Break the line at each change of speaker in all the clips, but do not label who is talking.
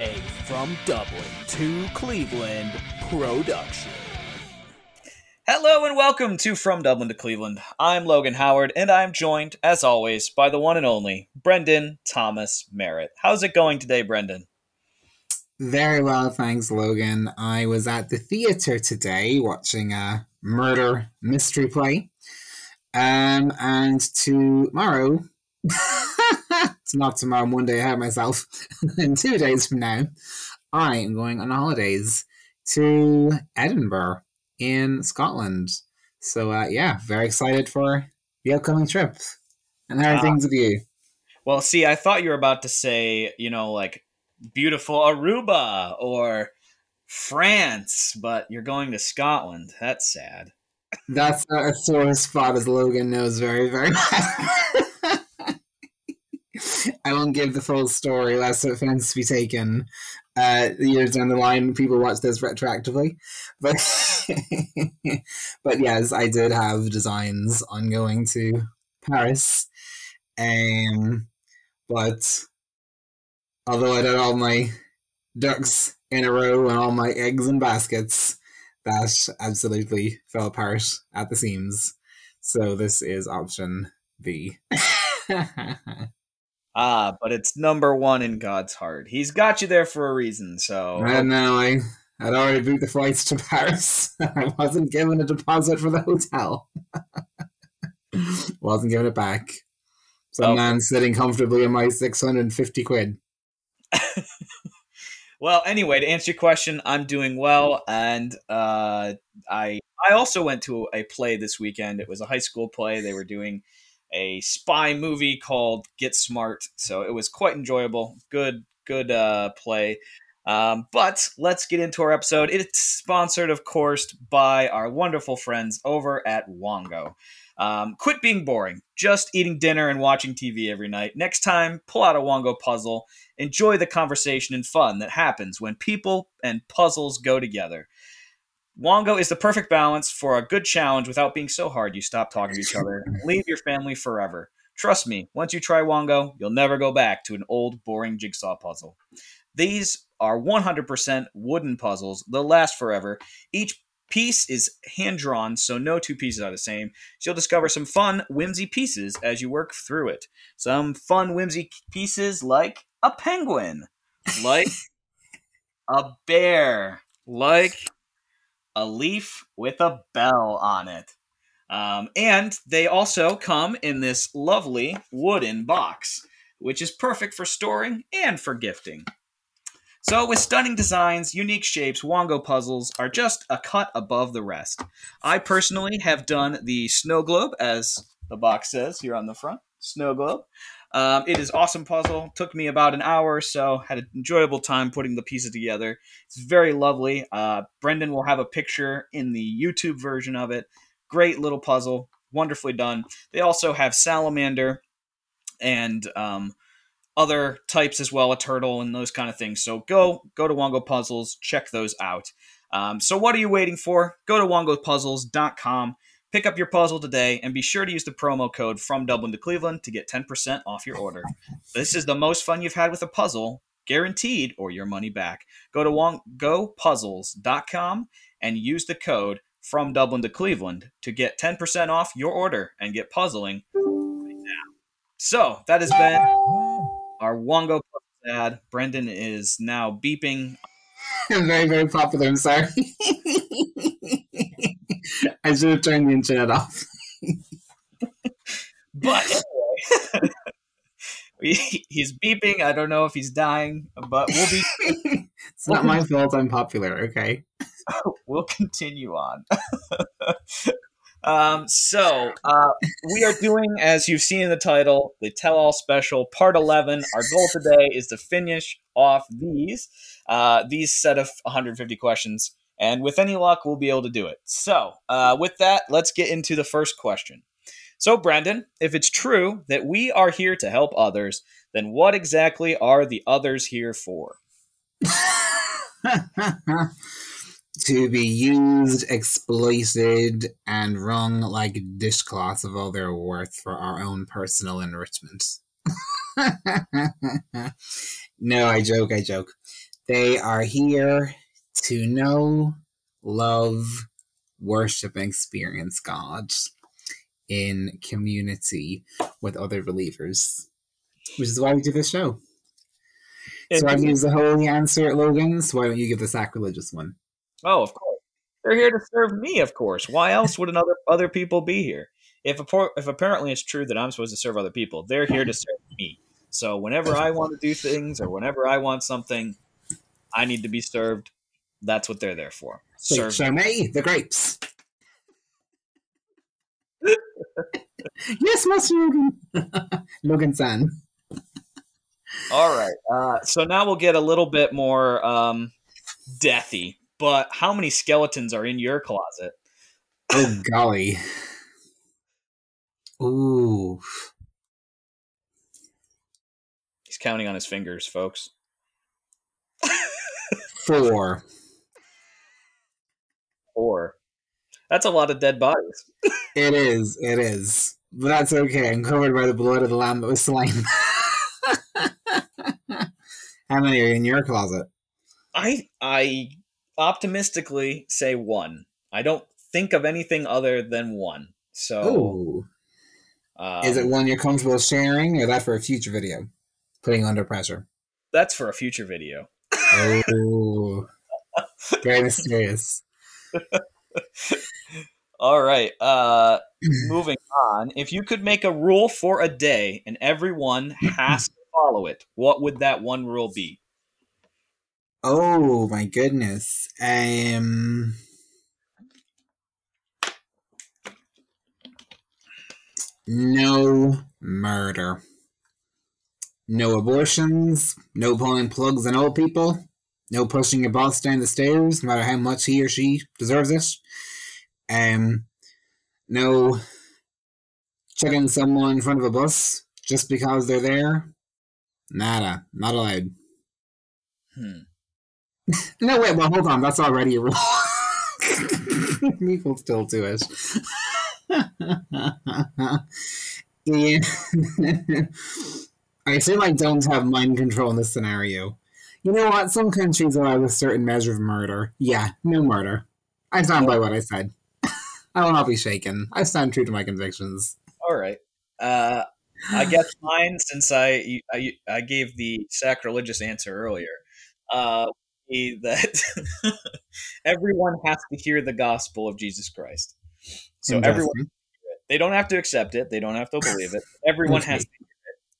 a From Dublin to Cleveland production.
Hello and welcome to From Dublin to Cleveland. I'm Logan Howard, and I'm joined, as always, by the one and only Brendan Thomas Merritt. How's it going today, Brendan?
Very well, thanks, Logan. I was at the theater today watching a murder mystery play. Um, and tomorrow, it's not tomorrow, one day ahead of myself. In two days from now, I am going on holidays to Edinburgh in Scotland. So, uh, yeah, very excited for the upcoming trip. And how are
Ah.
things with you?
Well, see, I thought you were about to say, you know, like beautiful Aruba or France, but you're going to Scotland. That's sad.
That's a sore spot, as Logan knows very, very well. I won't give the full story, lest offense be taken. Uh, years down the line, people watch this retroactively, but but yes, I did have designs on going to Paris. Um, but although I did all my ducks in a row and all my eggs in baskets, that absolutely fell apart at the seams. So this is option B.
Ah, but it's number one in God's heart. He's got you there for a reason, so.
and now I had already booked the flights to Paris. I wasn't given a deposit for the hotel. wasn't given it back. Some
Okay.
man sitting comfortably in my 650 quid.
Well, anyway, to answer your question, I'm doing well, and uh, I I also went to a play this weekend. It was a high school play. They were doing a spy movie called Get Smart, so it was quite enjoyable. Good good uh, play. Um, but let's get into our episode. It's sponsored, of course, by our wonderful friends over at Wongo. Um, quit being boring, just eating dinner and watching TV every night. Next time, pull out a Wongo puzzle enjoy the conversation and fun that happens when people and puzzles go together. Wongo is the perfect balance for a good challenge without being so hard you stop talking to each other and leave your family forever. Trust me, once you try Wongo, you'll never go back to an old, boring jigsaw puzzle. These are 100% wooden puzzles. They'll last forever. Each piece is hand drawn, so no two pieces are the same. So you'll discover some fun, whimsy pieces as you work through it. Some fun, whimsy pieces like a penguin, like a bear, like a leaf with a bell on it. Um, and they also come in this lovely wooden box, which is perfect for storing and for gifting. So, with stunning designs, unique shapes, Wongo puzzles are just a cut above the rest. I personally have done the snow globe, as the box says here on the front. Snow globe. Um, it is awesome puzzle. Took me about an hour so. Had an enjoyable time putting the pieces together. It's very lovely. Uh, Brendan will have a picture in the YouTube version of it. Great little puzzle, wonderfully done. They also have salamander and um, other types as well, a turtle and those kind of things. So go go to Wongo Puzzles, check those out. Um, so what are you waiting for? Go to wongopuzzles.com, pick up your puzzle today, and be sure to use the promo code from Dublin to Cleveland to get 10% off your order. This is the most fun you've had with a puzzle, guaranteed, or your money back. Go to wongopuzzles.com and use the code from Dublin to Cleveland to get 10% off your order and get puzzling right now. So that has been our Wongo ad. Brendan is now beeping.
I'm very, very popular, I'm sorry. I should have turned the internet off.
But anyway, he- he's beeping. I don't know if he's dying, but we'll be
it's not my fault I'm popular, okay?
we'll continue on. um, so uh, we are doing, as you've seen in the title, the Tell All Special Part Eleven. Our goal today is to finish off these uh, these set of 150 questions, and with any luck, we'll be able to do it. So, uh, with that, let's get into the first question. So, Brendan, if it's true that we are here to help others, then what exactly are the others here for?
to be used, exploited, and wrung like dishcloths of all their worth for our own personal enrichment. No, I joke, I joke. They are here to know, love, worship, and experience God in community with other believers, which is why we do this show. So I've used the holy answer Logan. So Why don't you give the sacrilegious one?
Oh, of course. They're here to serve me, of course. Why else would another other people be here? If if apparently it's true that I'm supposed to serve other people, they're here to serve me. So whenever I want to do things or whenever I want something, I need to be served. That's what they're there for.
Serve show me the grapes. yes, Master Logan. Logan san.
All right. Uh, so now we'll get a little bit more um, deathy but how many skeletons are in your closet?
Oh golly. Ooh.
He's counting on his fingers, folks.
Four.
Four. That's a lot of dead bodies.
it is. It is. But that's okay. I'm covered by the blood of the lamb that was slain. How many are in your closet?
I I optimistically say one. I don't think of anything other than one. So,
um, is it one you're comfortable sharing, or that for a future video? Putting under pressure.
That's for a future video.
oh, very mysterious.
All right. Uh, moving on. If you could make a rule for a day and everyone has to follow it, what would that one rule be?
Oh my goodness. Um no murder. No abortions, no pulling plugs on old people, no pushing your boss down the stairs, no matter how much he or she deserves it. Um no checking someone in front of a bus just because they're there. Nada. Not allowed. Hmm. no, wait, well, hold on. That's already a rule. People still do it. yeah. I assume I don't have mind control in this scenario. You know what? Some countries allow a certain measure of murder. Yeah, no murder. I stand by what I said. I will not be shaken. I stand true to my convictions.
All right. Uh, I guess mine, since I, I I gave the sacrilegious answer earlier, uh, that everyone has to hear the gospel of Jesus Christ. So everyone, they don't have to accept it. They don't have to believe it. Everyone has to hear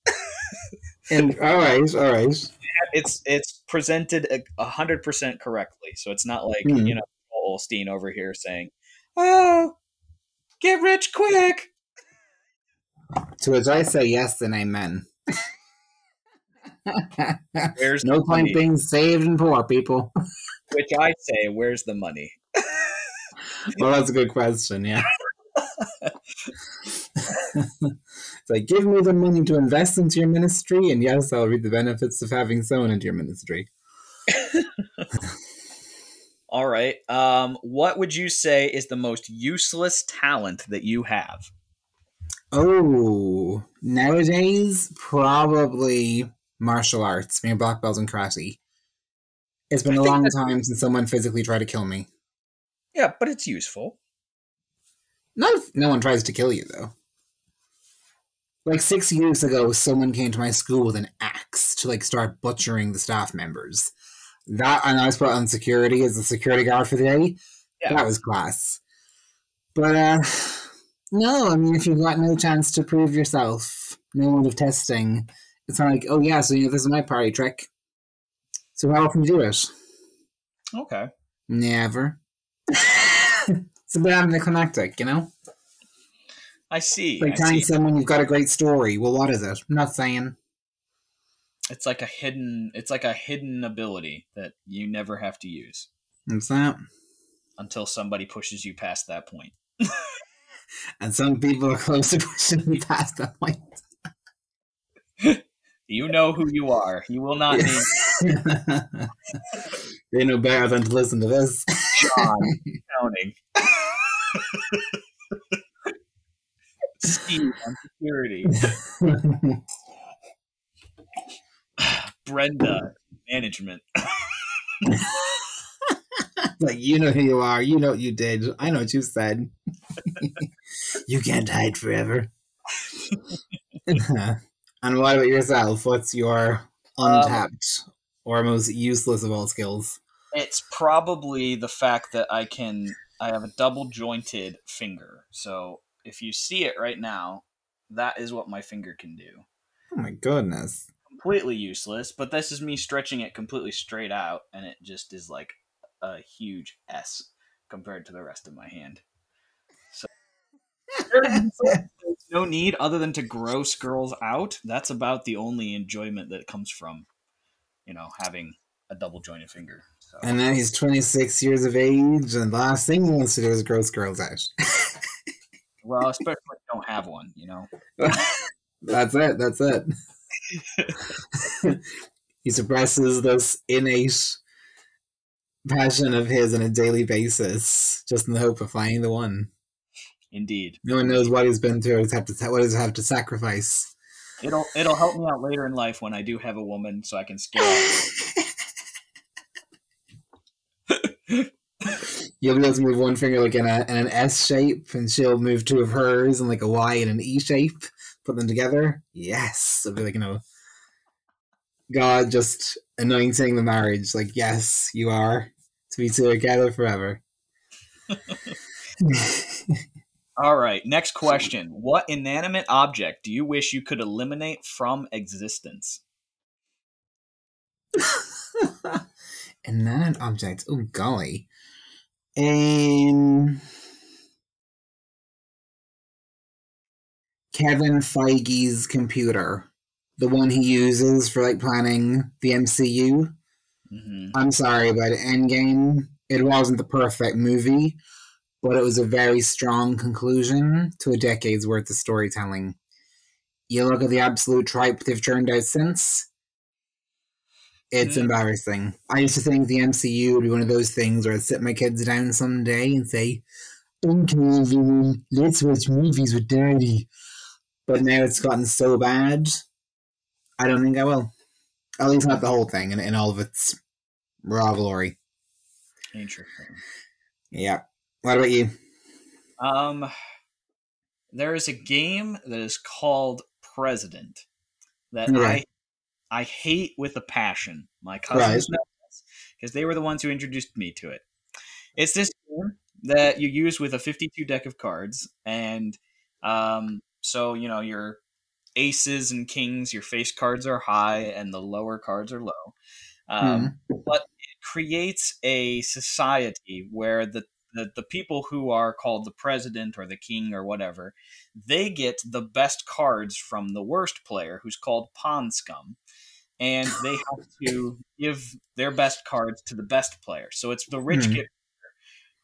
it. and all right, all right.
It's it's presented a hundred percent correctly. So it's not like mm. you know Osteen over here saying, "Oh, get rich quick."
To which I say yes and amen. There's no point being saved and poor, people.
Which I say, where's the money?
well, that's a good question. Yeah. it's like, give me the money to invest into your ministry, and yes, I'll reap the benefits of having someone into your ministry.
All right. Um, what would you say is the most useless talent that you have?
Oh, nowadays, probably martial arts, being a black belt and karate. It's been I a long time since someone physically tried to kill me.
Yeah, but it's useful.
Not if no one tries to kill you, though. Like six years ago, someone came to my school with an axe to like start butchering the staff members. That and I was put on security as a security guard for the day. Yeah. That was class. But uh no, I mean if you've got no chance to prove yourself, no one of testing, it's not like, oh yeah, so you know, this is my party trick. So how often do you do it?
Okay.
Never. it's a bit anticlimactic, you know?
I see.
like
I
telling
see.
someone you've got a great story. Well, what is it? I'm not saying.
It's like a hidden. It's like a hidden ability that you never have to use.
What's that?
Until somebody pushes you past that point.
and some people are close to pushing me past that point.
You know who you are. You will not need.
they know better than to listen to this.
John counting. On security. Brenda management.
like you know who you are. You know what you did. I know what you said. you can't hide forever. and what about yourself? What's your untapped um, or most useless of all skills?
It's probably the fact that I can. I have a double jointed finger. So if you see it right now, that is what my finger can do.
Oh my goodness.
Completely useless, but this is me stretching it completely straight out, and it just is like a huge S compared to the rest of my hand. So there's no need other than to gross girls out. That's about the only enjoyment that comes from, you know, having a double jointed finger.
So. And now he's 26 years of age, and the last thing he wants to do is gross girls out.
well, especially when you don't have one, you know.
that's it. That's it. he suppresses this innate passion of his on a daily basis, just in the hope of finding the one.
Indeed.
No one knows what he's been through, what he's have to sacrifice.
It'll it'll help me out later in life when I do have a woman, so I can scale.
You'll be able to move one finger like in, a, in an S shape, and she'll move two of hers in like a Y and an E shape. Put them together. Yes, it'll be like you know, God just anointing the marriage. Like yes, you are to be together forever.
All right, next question. What inanimate object do you wish you could eliminate from existence?
inanimate object. Oh golly. Um Kevin Feige's computer. The one he uses for like planning the MCU. Mm-hmm. I'm sorry, but Endgame, it wasn't the perfect movie, but it was a very strong conclusion to a decade's worth of storytelling. You look at the absolute tripe they've churned out since, it's mm-hmm. embarrassing. I used to think the MCU would be one of those things where I'd sit my kids down someday and say, Okay, let's watch movies with daddy. But now it's gotten so bad, I don't think I will. At least not the whole thing in, in all of its raw glory.
Interesting.
Yeah. What about you?
Um, there is a game that is called President that I I hate with a passion. My cousins right. because they were the ones who introduced me to it. It's this game that you use with a 52 deck of cards, and um, so you know your aces and kings, your face cards are high, and the lower cards are low. Um, mm. But it creates a society where the the, the people who are called the president or the king or whatever, they get the best cards from the worst player, who's called pawn scum, and they have to give their best cards to the best player. So it's the rich mm. get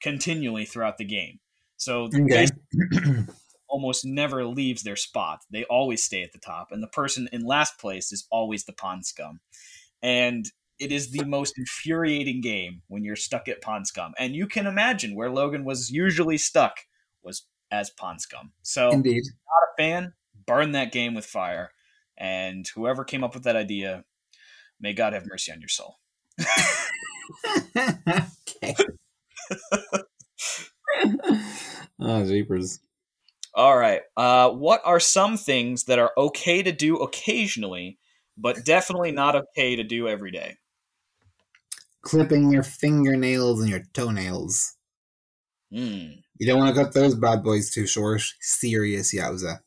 continually throughout the game. So okay. almost never leaves their spot. They always stay at the top, and the person in last place is always the pawn scum. And it is the most infuriating game when you're stuck at pawn scum. And you can imagine where Logan was usually stuck was as pawn scum. So
Indeed.
not a fan, burn that game with fire. And whoever came up with that idea, may God have mercy on your soul.
okay. oh, jeepers.
All right. Uh, what are some things that are okay to do occasionally, but definitely not okay to do every day?
Clipping your fingernails and your toenails.
Mm.
You don't want to cut those bad boys too short. Serious yowza.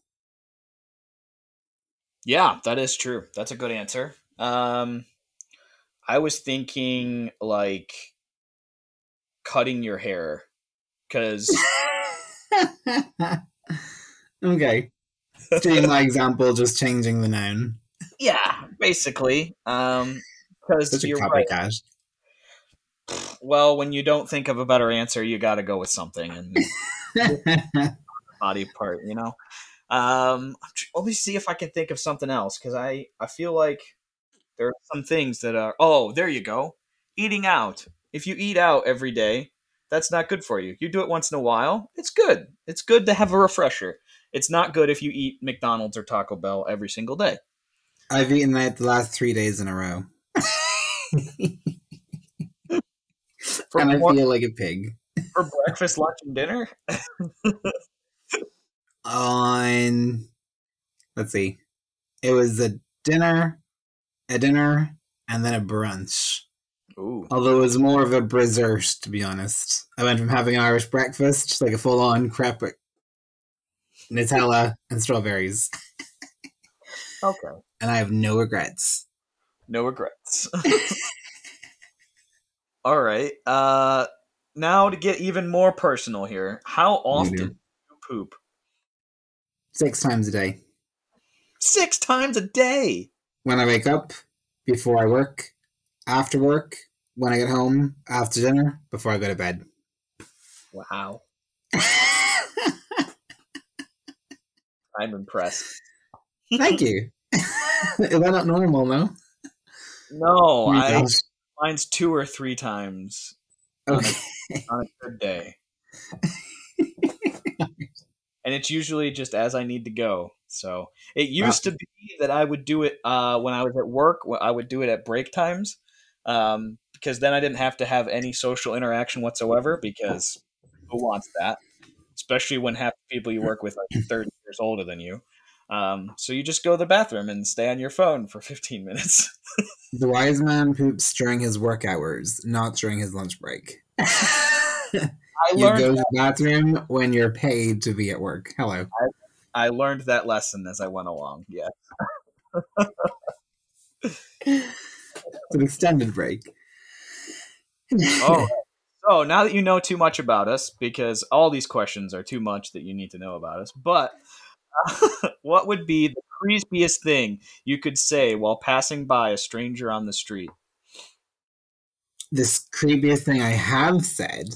Yeah, that is true. That's a good answer. Um, I was thinking like cutting your hair because
Okay. Taking my example, just changing the noun.
Yeah, basically. Um, because you're right. Cash. Well, when you don't think of a better answer, you got to go with something and body part. You know. Um, let me see if I can think of something else because I I feel like there are some things that are. Oh, there you go. Eating out. If you eat out every day, that's not good for you. You do it once in a while. It's good. It's good to have a refresher. It's not good if you eat McDonald's or Taco Bell every single day.
I've eaten that the last three days in a row. And I
more-
feel like a pig.
for breakfast, lunch, and dinner.
On let's see. It was a dinner, a dinner, and then a brunch.
Ooh,
Although it was more of a brizzert, to be honest. I went from having an Irish breakfast, like a full on crepe with Nutella and strawberries.
okay.
And I have no regrets.
No regrets. All right. Uh, now to get even more personal here, how often do. you poop?
Six times a day.
Six times a day.
When I wake up, before I work, after work, when I get home, after dinner, before I go to bed.
Wow, I'm impressed.
Thank you. Is that not normal, no?
No,
Oh
I
gosh.
mine's two or three times on
Okay.
a, on a good day, and it's usually just as I need to go. So it used to be that I would do it uh, when I was at work. I would do it at break times um, because then I didn't have to have any social interaction whatsoever. Because who wants that? Especially when half the people you work with are thirty years older than you. Um, so you just go to the bathroom and stay on your phone for fifteen minutes.
The wise man poops during his work hours, not during his lunch break.
I
you
learned
go to the bathroom when you're paid to be at work. Hello.
I learned that lesson as I went along. Yeah.
It's an extended break.
Oh, so oh, now that you know too much about us, because all these questions are too much that you need to know about us, but what would be the creepiest thing you could say while passing by a stranger on the street?
this creepiest thing I have said.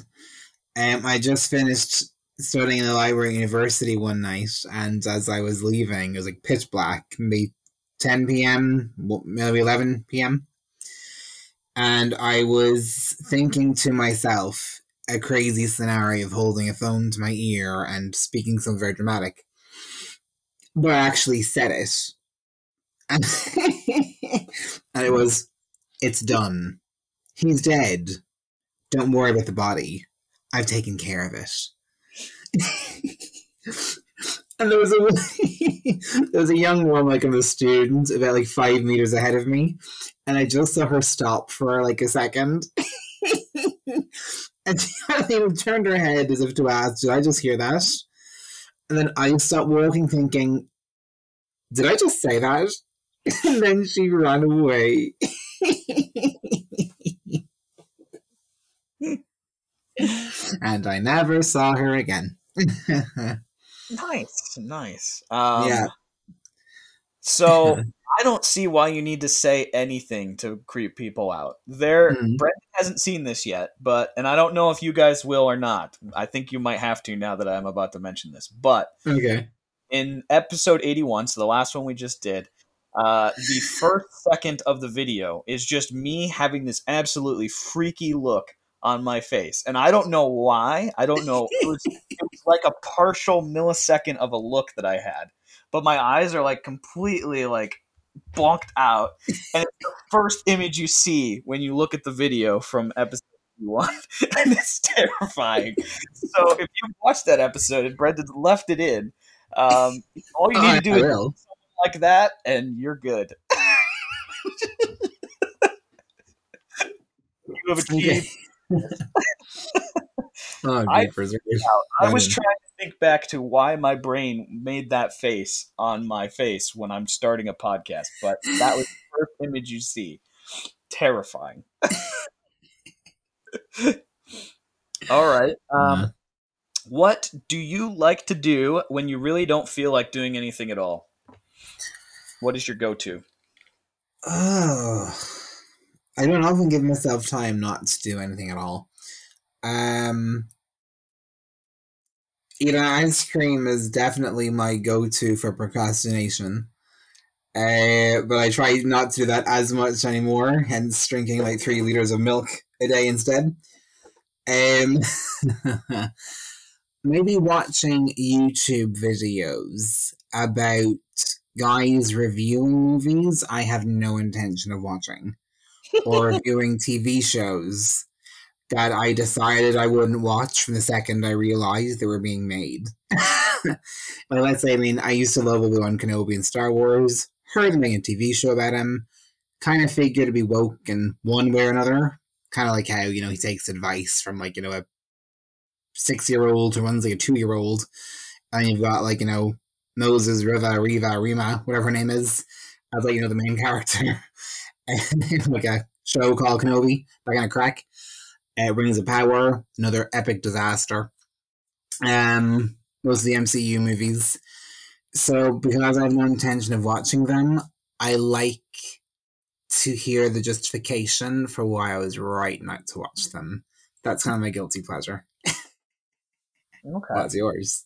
Um, I just finished studying in the library at university one night, and as I was leaving, it was like pitch black, maybe 10 p.m., maybe 11 p.m. And I was thinking to myself a crazy scenario of holding a phone to my ear and speaking something very dramatic. But I actually said it. And, and it was, it's done. He's dead. Don't worry about the body. I've taken care of it. and there was a there was a young woman, like a student, about like five meters ahead of me, and I just saw her stop for like a second. and she turned her head as if to ask, Did I just hear that? And then I stopped walking thinking, Did I just say that? and then she ran away. and I never saw her again.
Nice, nice. Um,
Yeah.
So I don't see why you need to say anything to creep people out. There,
Mhm.
Brendan hasn't seen this yet, but and I don't know if you guys will or not. I think you might have to now that I'm about to mention this. But
okay.
in episode 81, so the last one we just did, uh, the first second of the video is just me having this absolutely freaky look on my face, and I don't know why. I don't know. It was, it was like a partial millisecond of a look that I had, but my eyes are like completely like bonked out, and it's the first image you see when you look at the video from episode. 81, and it's terrifying. So if you watched that episode and Brendan left it in, um, all you need to do
I
is
will.
like that, and you're good. you have achieved.
Oh,
I- I was trying to think back to why my brain made that face on my face when I'm starting a podcast, but that was the first image you see. Terrifying. All right. Um, what do you like to do when you really don't feel like doing anything at all? What is your go-to?
Oh, I don't often give myself time not to do anything at all. Um, eating ice cream is definitely my go-to for procrastination. Uh, but I try not to do that as much anymore, hence drinking like three liters of milk a day instead. Um, maybe watching YouTube videos about guys reviewing movies I have no intention of watching, or viewing TV shows that I decided I wouldn't watch from the second I realized they were being made. well, let's say, I mean, I used to love Obi Wan Kenobi and Star Wars, heard them making a TV show about him, kind of figured to be woke in one way or another. Kind of like how, you know, he takes advice from, like, you know, a six year old who runs like a two year old. And you've got, like, you know, Moses, Riva, Riva, Rima, whatever her name is, as, like, you know, the main character. like a show called Kenobi, that kind of crack. Uh, Rings of Power, another epic disaster. Um, most of the MCU movies. So, because I have no intention of watching them, I like to hear the justification for why I was right not to watch them. That's kind of my guilty pleasure.
Okay.
What's yours?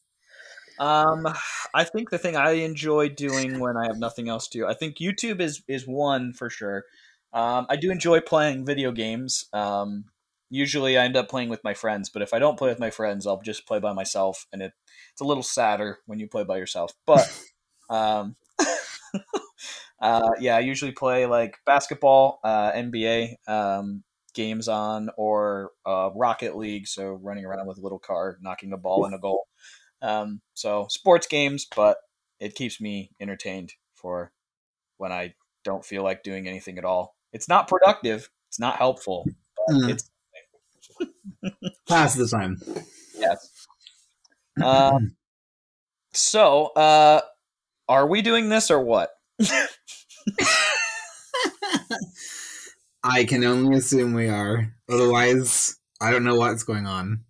Um, I think the thing I enjoy doing when I have nothing else to do, I think YouTube is is one for sure. Um, I do enjoy playing video games. Um, usually I end up playing with my friends, but if I don't play with my friends, I'll just play by myself, and it it's a little sadder when you play by yourself. But um, uh, yeah, I usually play like basketball, uh, NBA um, games on, or uh, Rocket League, so running around with a little car, knocking a ball in a goal. Um, so sports games, but it keeps me entertained for when I don't feel like doing anything at all. It's not productive. It's not helpful. But
Mm.
It's
Pass the time.
yes. Um, so, uh, are we doing this or what?
I can only assume we are. Otherwise, I don't know what's going on.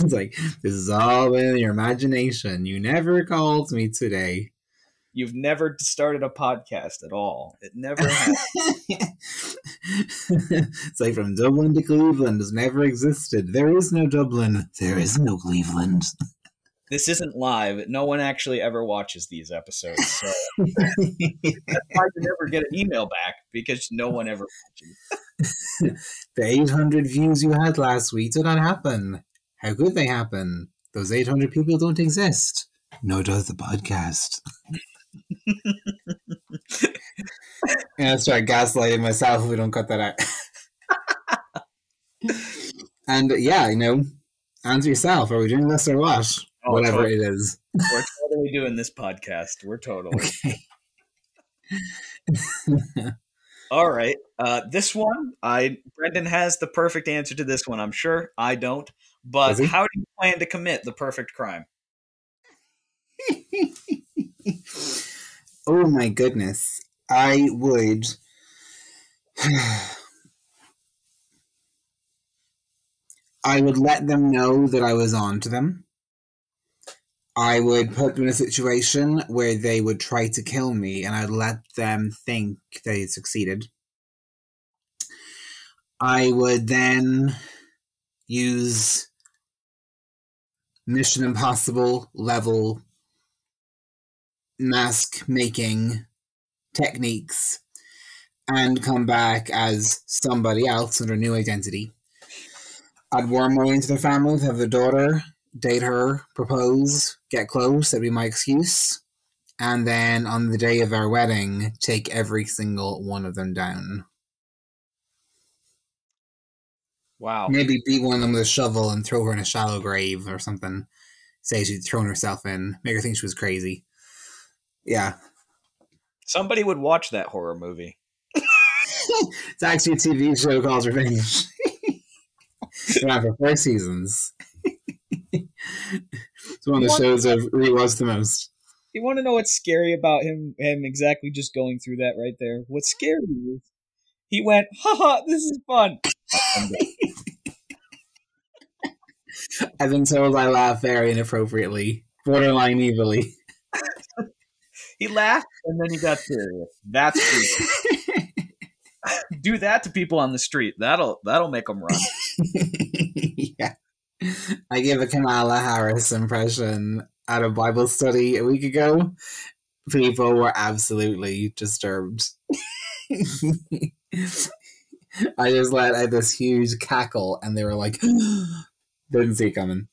it's like, this is all in your imagination. You never called me today.
You've never started a podcast at all. It never
it's like from Dublin to Cleveland has never existed. There is no Dublin. There is no Cleveland.
this isn't live. No one actually ever watches these episodes. So that's why you never get an email back because no one ever watches.
the 800 views you had last week did not happen. How could they happen? Those 800 people don't exist. No does the podcast. yeah, let's try gaslighting myself if we don't cut that out. and yeah, you know, answer yourself. Are we doing this or what?
Oh,
Whatever
totally.
it is.
We're totally doing this podcast. We're totally. All right. Uh, this one, I Brendan has the perfect answer to this one. I'm sure I don't. But how do you plan to commit the perfect crime?
oh my goodness. I would. I would let them know that I was on to them. I would put them in a situation where they would try to kill me, and I'd let them think they had succeeded. I would then use Mission Impossible level mask making techniques and come back as somebody else under a new identity. I'd worm my way into their family, have their daughter, date her, propose, get close, that'd be my excuse. And then on the day of our wedding, take every single one of them down.
Wow.
Maybe beat one of them with a shovel and throw her in a shallow grave or something. Say she'd thrown herself in, make her think she was crazy. Yeah.
Somebody would watch that horror movie.
It's actually a TV show called Revenge. It's been on for four seasons. it's one of the shows I've rewatched the most.
You want to know what's scary about him? Him exactly just going through that right there. What's scary is he went, "Haha, this is fun."
I've been told I laugh very inappropriately, borderline evilly.
He laughed and then he got serious. That's do that to people on the street. That'll that'll make them run.
yeah. I gave a Kamala Harris impression at a Bible study a week ago. People were absolutely disturbed. I just let out this huge cackle and they were like, didn't see it coming.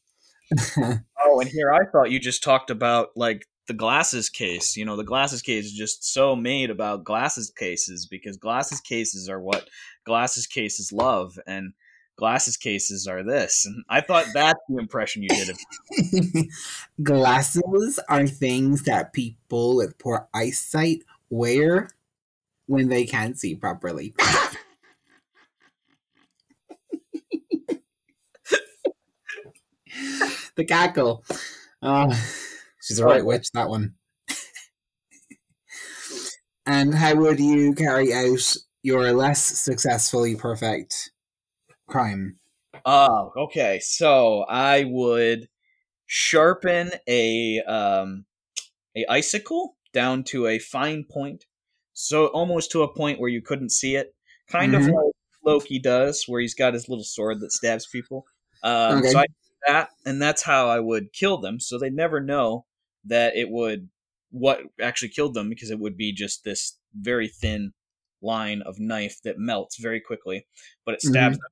Oh, and here I thought you just talked about like the glasses case. You know, the glasses case is just so made about glasses cases because glasses cases are what glasses cases love, and glasses cases are this. And I thought that's the impression you did. Of-
Glasses are things that people with poor eyesight wear when they can't see properly. the cackle. Oh, she's the right witch, that one. and how would you carry out your less successfully perfect crime?
Oh, okay. So I would sharpen a um a icicle down to a fine point, so almost to a point where you couldn't see it, kind
Mhm.
of like Loki does, where he's got his little sword that stabs people. Um,
Okay.
So I do that, and that's how I would kill them. So they never know that it would what actually killed them because it would be just this very thin line of knife that melts very quickly, but it stabs them.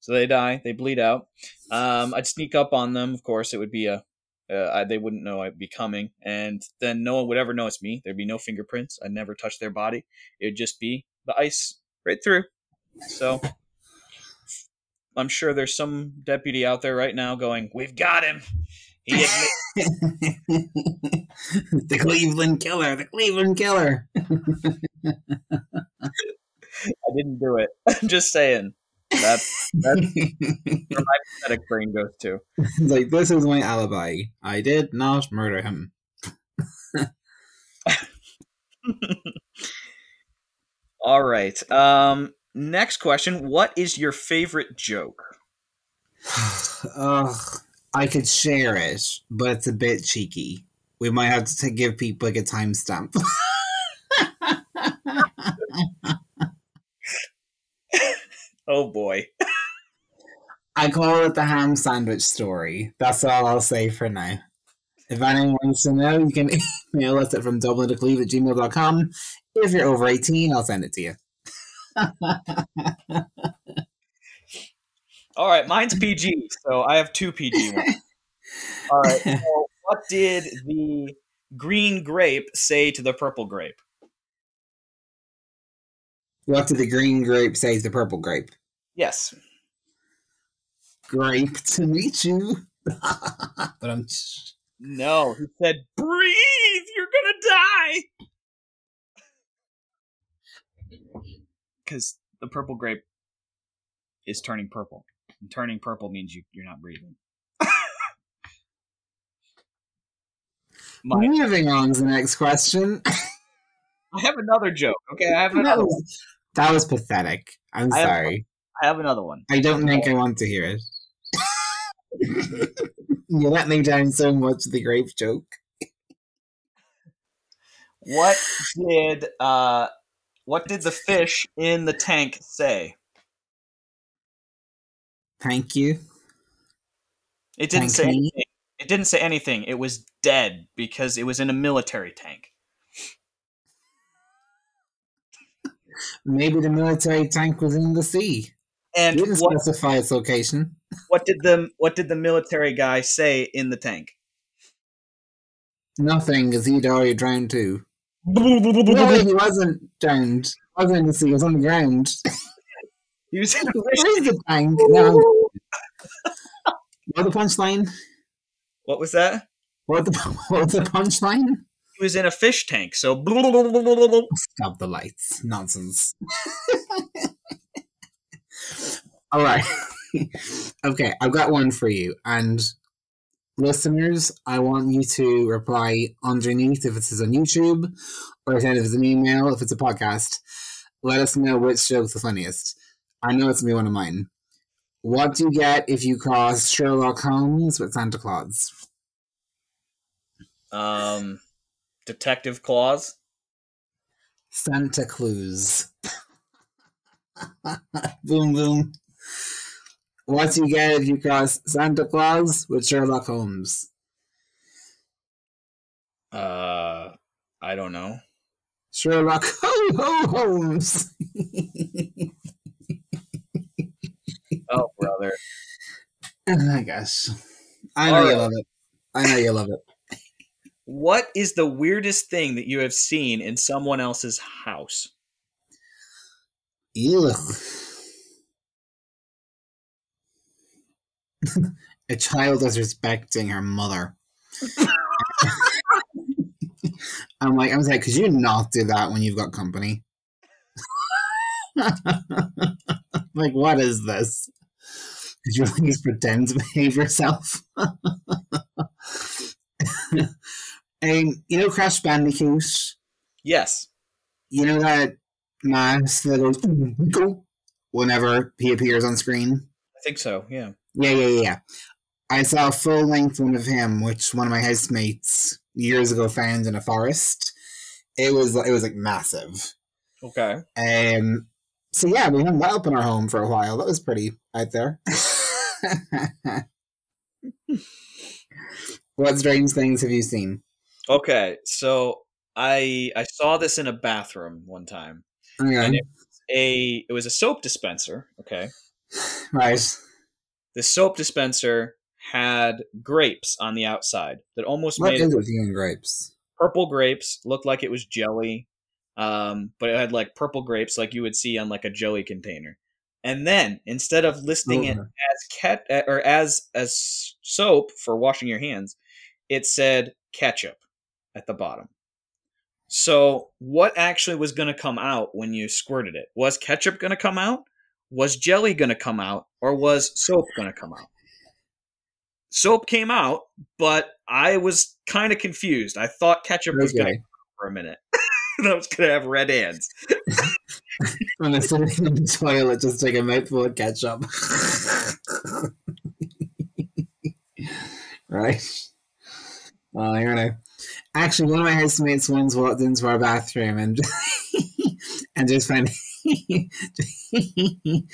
So they die, they bleed out. Um, I'd sneak up on them. Of course, it would be a uh, I, they wouldn't know I'd be coming, and then no one would ever know it's me. There'd be no fingerprints. I'd never touch their body. It would just be the ice right through. So I'm sure there's some deputy out there right now going, "We've got him." He admit-
the Cleveland killer, the Cleveland killer.
I didn't do it. I'm just saying. That's that's where my pathetic brain goes to.
It's like this is my alibi. I did not murder him.
All right. Um, next question. What is your favorite joke?
Ugh, I could share it, but it's a bit cheeky. We might have to give people like a timestamp.
Oh boy.
I call it the ham sandwich story. That's all I'll say for now. If anyone wants to know, you can email us at from Dublin to Cleve at gmail.com. If you're over 18, I'll send it to you.
All right, mine's PG, so I have two PG ones. All right. So what did the green grape say to the purple grape?
what did the green grape say to the purple grape?
Yes.
Grape to meet you. but I'm
No. He said, "Breathe. You're gonna die." Because the purple grape is turning purple. And turning purple means you, you're not breathing. My,
moving on to the next question.
I have another joke. Okay, I have
that,
another. One.
was, that was pathetic. I'm
I have-
sorry.
I have another one.
I don't think I want to hear it. you let me down so much the grape joke.
What did uh, what did the fish in the tank say?
Thank you.
It didn't
Thank
say
me.
anything. It didn't say anything. It was dead because it was in a military tank.
Maybe the military tank was in the sea.
And
You didn't
what,
specify its location.
what did the what did the military guy say in the tank?
Nothing, because he'd already drowned too. No, he wasn't drowned. He wasn't in the sea, he was on the ground.
He was in a
Where
fish.
the tank? No. What the punchline?
What was that?
What the what was the punchline?
He was in a fish tank. So
Stop the lights. Nonsense. All right. okay, I've got one for you. And listeners, I want you to reply underneath if this is on YouTube or if it's an email, if it's a podcast. Let us know which joke's the funniest. I know it's going to be one of mine. What do you get if you cross Sherlock Holmes with Santa Claus?
um, Detective Claus.
Santa Claus. boom, boom. What do you get if you cross Santa Claus with Sherlock Holmes?
Uh, I don't know.
Sherlock Ho Ho Holmes.
Oh, brother.
oh my gosh. I know
All
you
right.
love it. I know you love it.
What is the weirdest thing that you have seen in someone else's house?
Ew. A child disrespecting her mother. I'm like, I was like, could you not do that when you've got company? like, what is this? Did you please pretend to behave yourself? um, you know, Crash Bandicoot.
Yes.
You know that mask that goes whenever he appears on screen.
I think so. Yeah.
Yeah, yeah, yeah. I saw a full length one of him, which one of my housemates years ago found in a forest. It was it was like massive.
Okay.
Um. So yeah, we hung that up in our home for a while. That was pretty out there. what strange things have you seen?
Okay. So I I saw this in a bathroom one time.
Okay.
And it was a it was a soap dispenser. Okay.
right.
The soap dispenser had grapes on the outside that almost
What
made it
with grapes?
purple grapes. Looked like it was jelly, um, but it had like purple grapes like you would see on like a jelly container. And then instead of listing it
Oh.
as cat or as as soap for washing your hands, it said ketchup at the bottom. So what actually was going to come out when you squirted it? Was ketchup going to come out? Was jelly going to come out? Or was soap going to come out? Soap came out, but I was kind of confused. I thought ketchup was going to
Okay.
for a minute. I was going to have red hands.
When I'm sitting in the toilet, just take a mouthful of ketchup. right. Well, I don't know. Actually, one of my housemates once walked into our bathroom and and just found.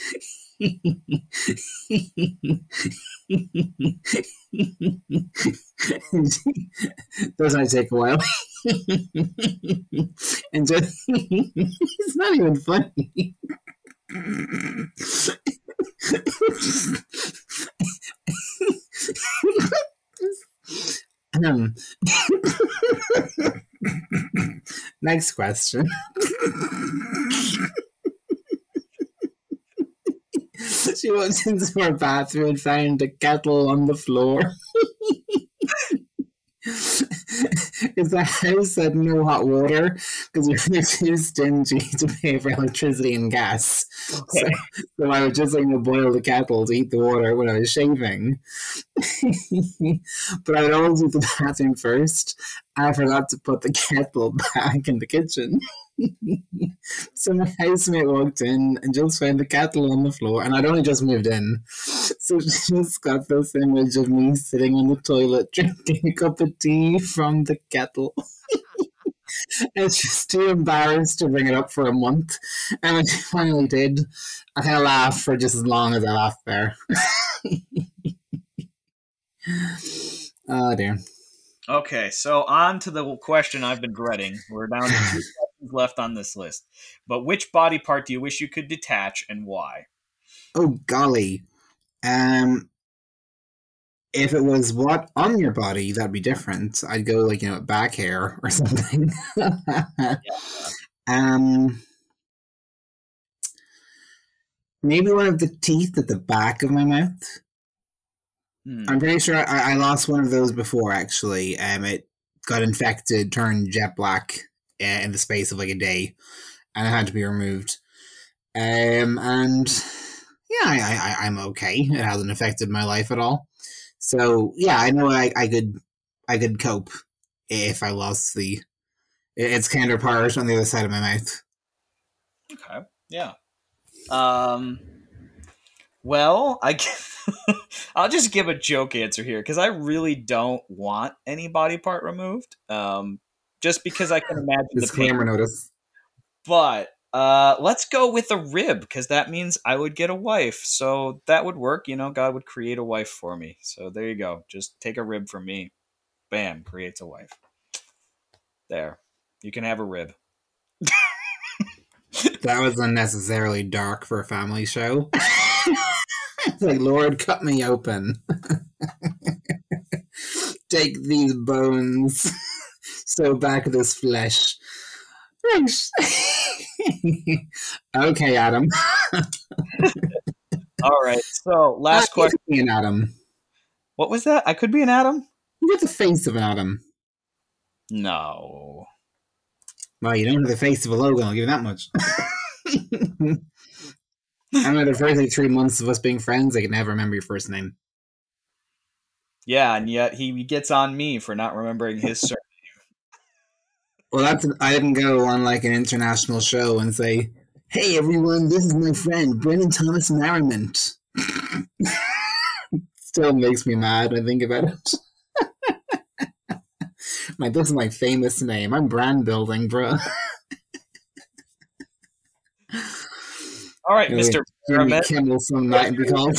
Doesn't it take a while? and just it's not even funny. um, next question. she walked into our bathroom and found a kettle on the floor. Is the house had no hot water because we are too stingy to pay for electricity and gas. So, so I was just going to boil the kettle to heat the water when I was shaving. but I would always do the bathroom first. I forgot to put the kettle back in the kitchen. so my housemate walked in and just found the kettle on the floor, and I'd only just moved in. So she just got this image of me sitting on the toilet drinking a cup of tea from the kettle. and she's too embarrassed to bring it up for a month. And when she finally did, I kind of laughed for just as long as I laughed there. oh dear.
Okay, so on to the question I've been dreading. We're down to two left on this list. But which body part do you wish you could detach and why?
Oh golly. Um if it was what on your body, that'd be different. I'd go like, you know, back hair or something. um maybe one of the teeth at the back of my mouth.
Hmm.
I'm pretty sure I, I lost one of those before actually. Um it got infected, turned jet black in the space of like a day, and it had to be removed. Um, and yeah, I, I, I- I'm okay. It hasn't affected my life at all. So yeah, I know I, I could I could cope if I lost the its counterpart on the other side of my mouth.
Okay. Yeah. Um. Well, I I'll just give a joke answer here because I really don't want any body part removed. Um, just because I can imagine the
camera notice.
But uh, let's go with a rib because that means I would get a wife. So that would work. You know, God would create a wife for me. So there you go. Just take a rib from me. Bam, creates a wife. There. You can have a rib.
That was unnecessarily dark for a family show. like, Lord, cut me open. take these bones, sew back of this flesh. okay, Adam.
All right. So last
you
question.
be an Adam.
What was that? I could be an Adam.
You got the face of an Adam.
No.
Well, you don't have the face of a Logan. I'll give you that much. I know the first like three months of us being friends, I can never remember your first name.
Yeah, and yet he gets on me for not remembering his surname.
Well, that's I didn't go on like an international show and say, "Hey, everyone, this is my friend Brendan Thomas Merriment." Still makes me mad when I think about it. like this is my famous name. I'm brand building, bro.
All right,
Jimmy
Merriment.
Kimmel some night be called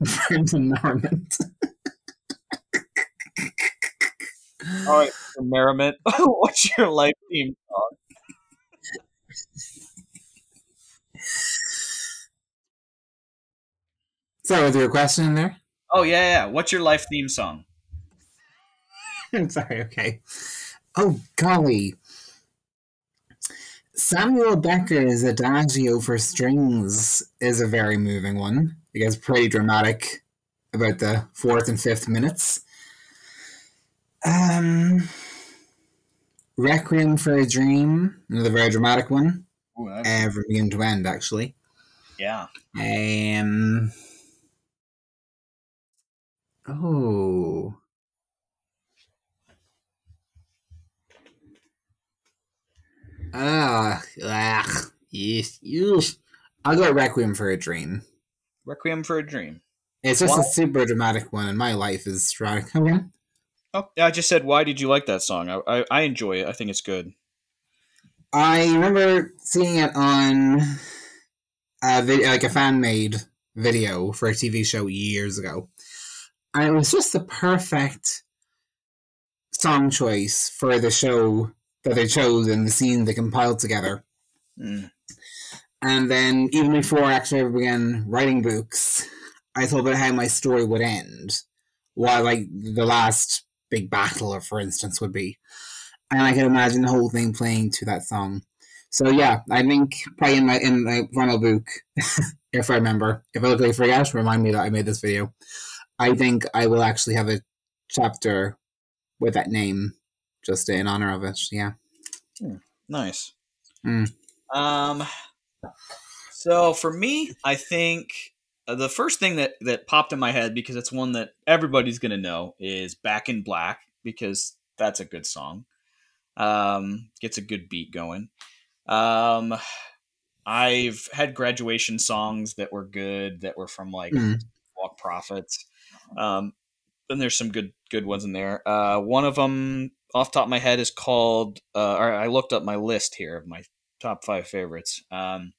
Brendan Merriment.
All right, Mr. Merriment. What's your life theme song?
Sorry, was there a question in there?
Oh yeah, yeah. What's your life theme song?
I'm sorry, okay. Oh, golly. Samuel Becker's Adagio for Strings is a very moving one. It gets pretty dramatic about the fourth and fifth minutes. Um, Requiem for a Dream, another very dramatic one,
Ooh,
uh, from beginning to end, actually.
yeah.
Um, oh. Ah, yes, yes. I'll go Requiem for a Dream.
Requiem for a Dream.
It's just
Why?
a super dramatic one, and my life is dramatic.
Oh, I just said, why did you like that song? I, I, I enjoy it. I think it's good.
I remember seeing it on a video, like a fan made video for a TV show years ago, and it was just the perfect song choice for the show that they chose and the scene they compiled together.
Mm.
And then, even before I actually ever began writing books, I thought about how my story would end, what like the last big battle, for instance, would be, and I can imagine the whole thing playing to that song. So yeah, I think probably in my in my final book, if I remember, if I look like forget, remind me that I made this video. I think I will actually have a chapter with that name, just in honor of it. Yeah.
Nice.
Mm.
Um. So for me, I think the first thing that that popped in my head because it's one that everybody's gonna know is "Back in Black" because that's a good song. Um, gets a good beat going. Um, I've had graduation songs that were good that were from like
Mm.
Walk Prophets. Um, then there's some good good ones in there. Uh, one of them off the top of my head is called. Uh, or I looked up my list here of my top five favorites. Um,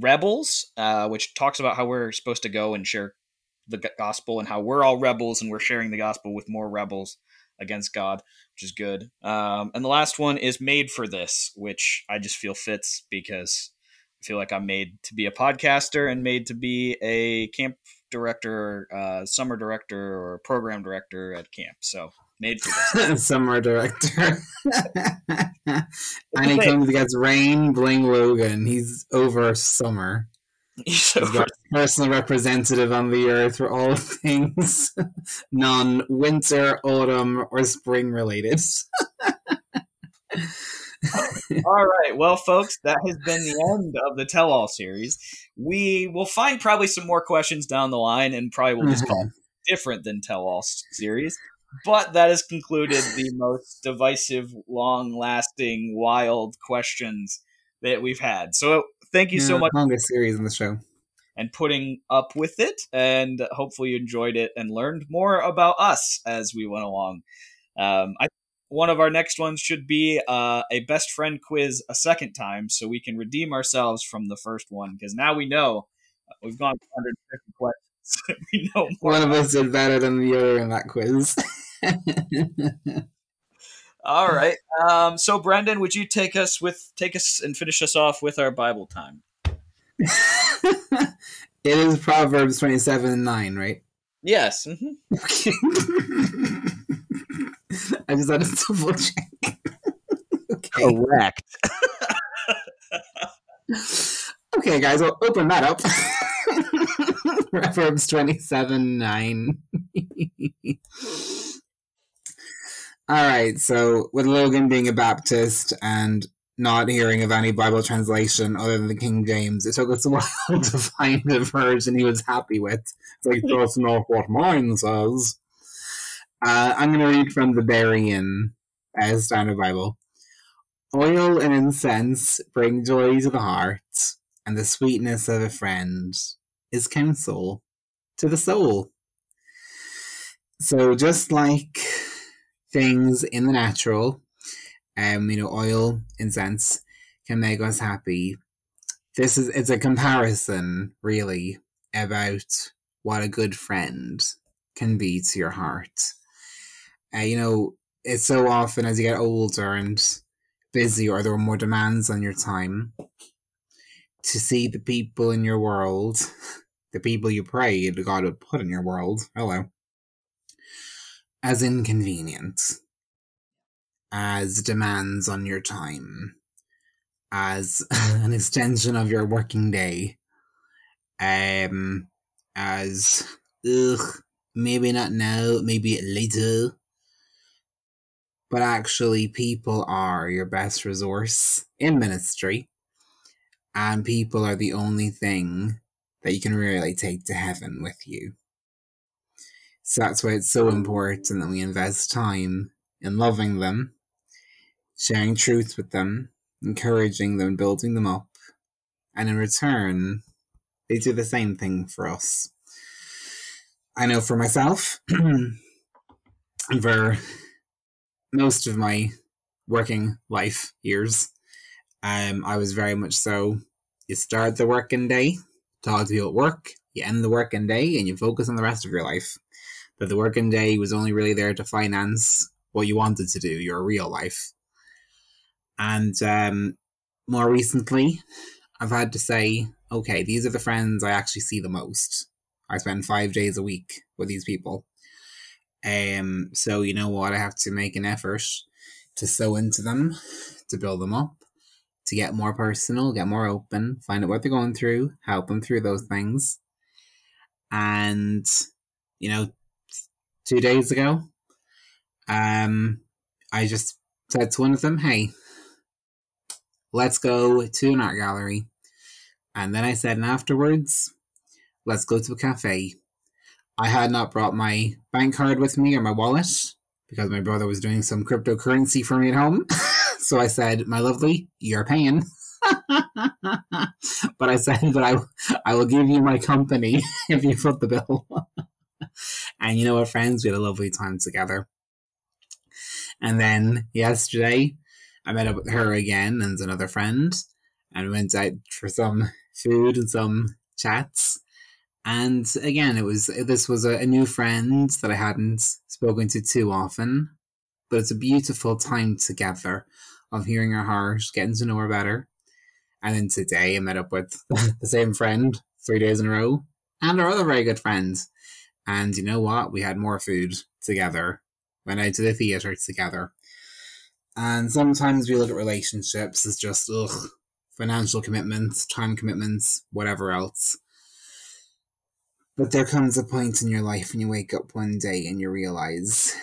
Rebels, uh, which talks about how we're supposed to go and share the gospel and how we're all rebels and we're sharing the gospel with more rebels against God, which is good. Um, and the last one is Made for This, which I just feel fits because I feel like I'm made to be a podcaster and made to be a camp director, uh, summer director, or program director at camp. So made for this.
Summer director. and he comes against Rain Bling Logan. He's over summer. He's got a personal representative on the earth for all things non winter, autumn, or spring related.
all right. Well, folks, that has been the end of the tell all series. We will find probably some more questions down the line and probably will just call mm-hmm. it different than tell all series. But that has concluded the most divisive, long lasting, wild questions that we've had. So thank you so
Yeah,
much
Longest series in the show.
and putting up with it. And hopefully you enjoyed it and learned more about us as we went along. Um, I one of our next ones should be uh, a best friend quiz a second time, so we can redeem ourselves from the first one because now we know uh, we've gone 150 questions. we know more.
One of us did better than the other in that quiz.
All right. Um, so Brendan, would you take us with take us and finish us off with our Bible time?
it is Proverbs 27 and 9, right?
Yes. mhm.
I just had to double check. okay.
Correct.
okay, guys, I'll open that up. Proverbs 27 9. All right, so with Logan being a Baptist and not hearing of any Bible translation other than the King James, it took us a while to find a version he was happy with. It's like, that's not what mine says. Uh, I'm going to read from the Berean uh, Standard Bible. Oil and incense bring joy to the heart, and the sweetness of a friend is counsel to the soul. So, just like things in the natural, um, you know, oil, incense can make us happy. This is it's a comparison, really, about what a good friend can be to your heart. Uh, you know, it's so often as you get older and busy or there are more demands on your time to see the people in your world, the people you pray to God would put in your world, hello, as inconvenient, as demands on your time, as an extension of your working day, um, as, ugh, maybe not now, maybe later. But actually people are your best resource in ministry and people are the only thing that you can really take to heaven with you so that's why it's so important that we invest time in loving them sharing truth with them encouraging them building them up and in return they do the same thing for us i know for myself for most of my working life years, um, I was very much so. You start the working day, talk to people at work. You end the working day, and you focus on the rest of your life. That the working day was only really there to finance what you wanted to do, your real life. And um, more recently, I've had to say, okay, these are the friends I actually see the most. I spend five days a week with these people. Um, so you know what? I have to make an effort to sow into them, to build them up, to get more personal, get more open, find out what they're going through, help them through those things. And you know, two days ago, um, I just said to one of them, "Hey, let's go to an art gallery." And then I said, and afterwards, let's go to a cafe I had not brought my bank card with me or my wallet because my brother was doing some cryptocurrency for me at home. so I said, "My lovely, you're paying." but I said, "But I, I will give you my company if you foot the bill." And you know what, friends, we had a lovely time together. And then yesterday, I met up with her again and another friend, and went out for some food and some chats. And again, it was this was a, a new friend that I hadn't spoken to too often, but it's a beautiful time together of hearing her heart, getting to know her better. And then today I met up with the same friend three days in a row and our other very good friends. And you know what? We had more food together, went out to the theatre together. And sometimes we look at relationships as just, ugh, financial commitments, time commitments, whatever else. But there comes a point in your life when you wake up one day and you realize,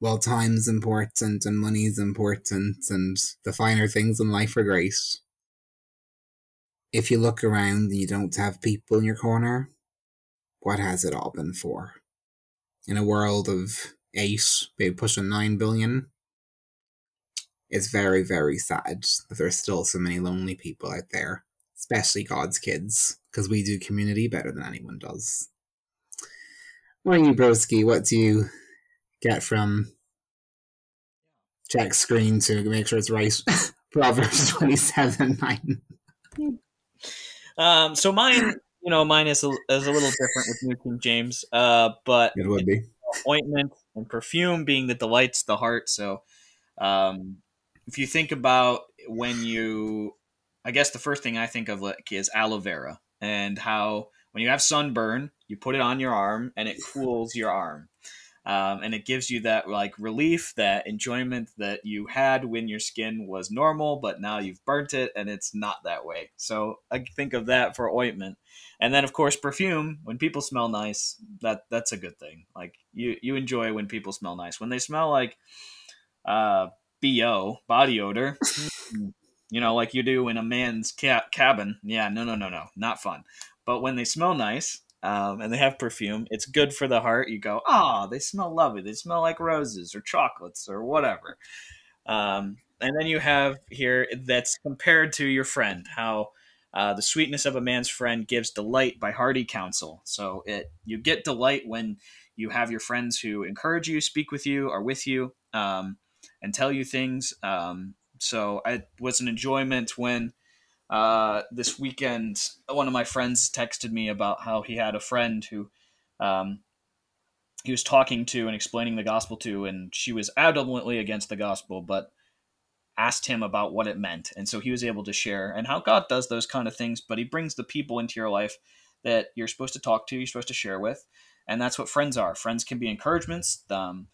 well, time's important and money's important and the finer things in life are great. If you look around and you don't have people in your corner, what has it all been for? In a world of eight, maybe pushing nine billion, it's very, very sad that there's still so many lonely people out there, especially God's kids because we do community better than anyone does. You, Broski? What do you get from check screen to make sure it's right? Proverbs 27 9.
Um, so mine, you know, mine is a, is a little different with New King James, uh, but
it would be
ointment and perfume being the delights the heart. So, um, if you think about when you, I guess the first thing I think of like is aloe vera and how when you have sunburn, you put it on your arm and it cools your arm. Um, and it gives you that like relief, that enjoyment that you had when your skin was normal, but now you've burnt it and it's not that way. So I think of that for ointment, and then of course perfume. When people smell nice, that that's a good thing. Like you you enjoy when people smell nice. When they smell like uh, bo body odor, you know, like you do in a man's ca- cabin. Yeah, no, no, no, no, not fun. But when they smell nice, um, and they have perfume. It's good for the heart. You go, oh, they smell lovely. They smell like roses or chocolates or whatever. Um, and then you have here that's compared to your friend, how uh, the sweetness of a man's friend gives delight by hearty counsel. So it you get delight when you have your friends who encourage you, speak with you, are with you, um, and tell you things. Um, so it was an enjoyment when uh, this weekend, one of my friends texted me about how he had a friend who um, he was talking to and explaining the gospel to, and she was adamantly against the gospel, but asked him about what it meant. And so he was able to share and how God does those kind of things, but he brings the people into your life that you're supposed to talk to, you're supposed to share with. And that's what friends are. Friends can be encouragements. Um,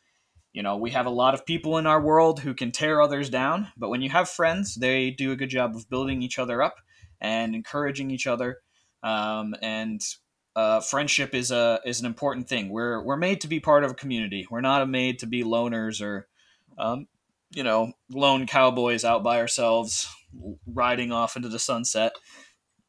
you know, we have a lot of people in our world who can tear others down, but when you have friends, they do a good job of building each other up and encouraging each other. Um, and uh, friendship is a is an important thing. We're we're made to be part of a community. We're not made to be loners or, um, you know, lone cowboys out by ourselves, riding off into the sunset.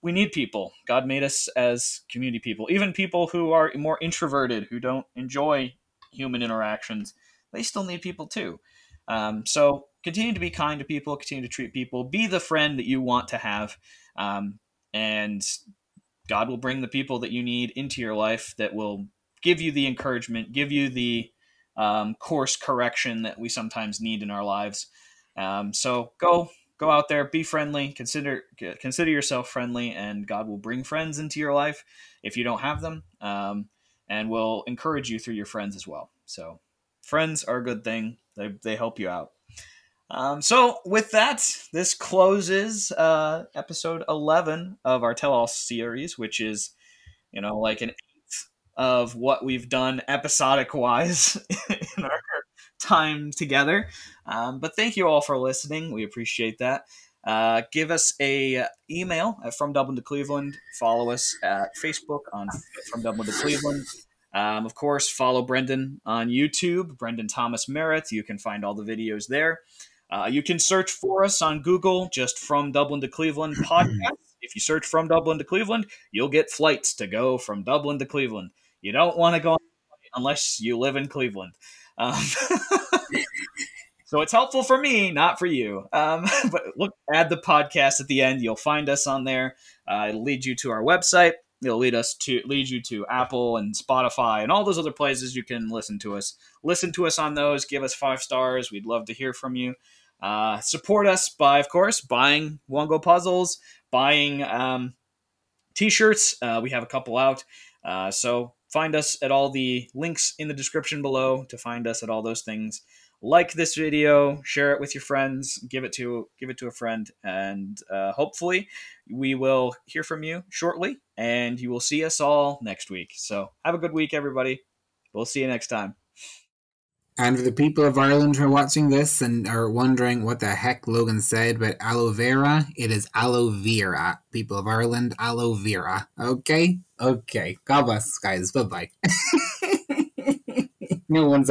We need people. God made us as community people. Even people who are more introverted, who don't enjoy human interactions they still need people too. Um, so continue to be kind to people, continue to treat people, be the friend that you want to have, um, and God will bring the people that you need into your life that will give you the encouragement, give you the um, course correction that we sometimes need in our lives. Um, so go go out there, be friendly, consider consider yourself friendly, and God will bring friends into your life if you don't have them, um, and will encourage you through your friends as well. So friends are a good thing. They, they help you out. Um, so with that, this closes uh, episode 11 of our Tell All series, which is, you know, like an of what we've done episodic wise in our time together. Um, but thank you all for listening. We appreciate that. Uh, give us a email at from Dublin to Cleveland. Follow us at Facebook on from Dublin to Cleveland. Um, of course, follow Brendan on YouTube, Brendan Thomas Merritt. You can find all the videos there. Uh, you can search for us on Google, just from Dublin to Cleveland podcast. if you search from Dublin to Cleveland, you'll get flights to go from Dublin to Cleveland. You don't want to go unless you live in Cleveland. Um, so it's helpful for me, not for you. Um, but look, add the podcast at the end. You'll find us on there. Uh, it'll lead you to our website it'll lead us to lead you to Apple and Spotify and all those other places you can listen to us. Listen to us on those. Give us five stars. We'd love to hear from you. Uh, support us by, of course, buying Wongo puzzles, buying um, t-shirts. Uh, we have a couple out. Uh, so find us at all the links in the description below to find us at all those things like this video, share it with your friends, give it to give it to a friend, and uh, hopefully we will hear from you shortly, and you will see us all next week. So have a good week, everybody. We'll see you next time.
And for the people of Ireland who are watching this and are wondering what the heck Logan said about aloe vera, it is aloe vera. People of Ireland, aloe vera. Okay? Okay. God bless, guys. Bye bye. no one's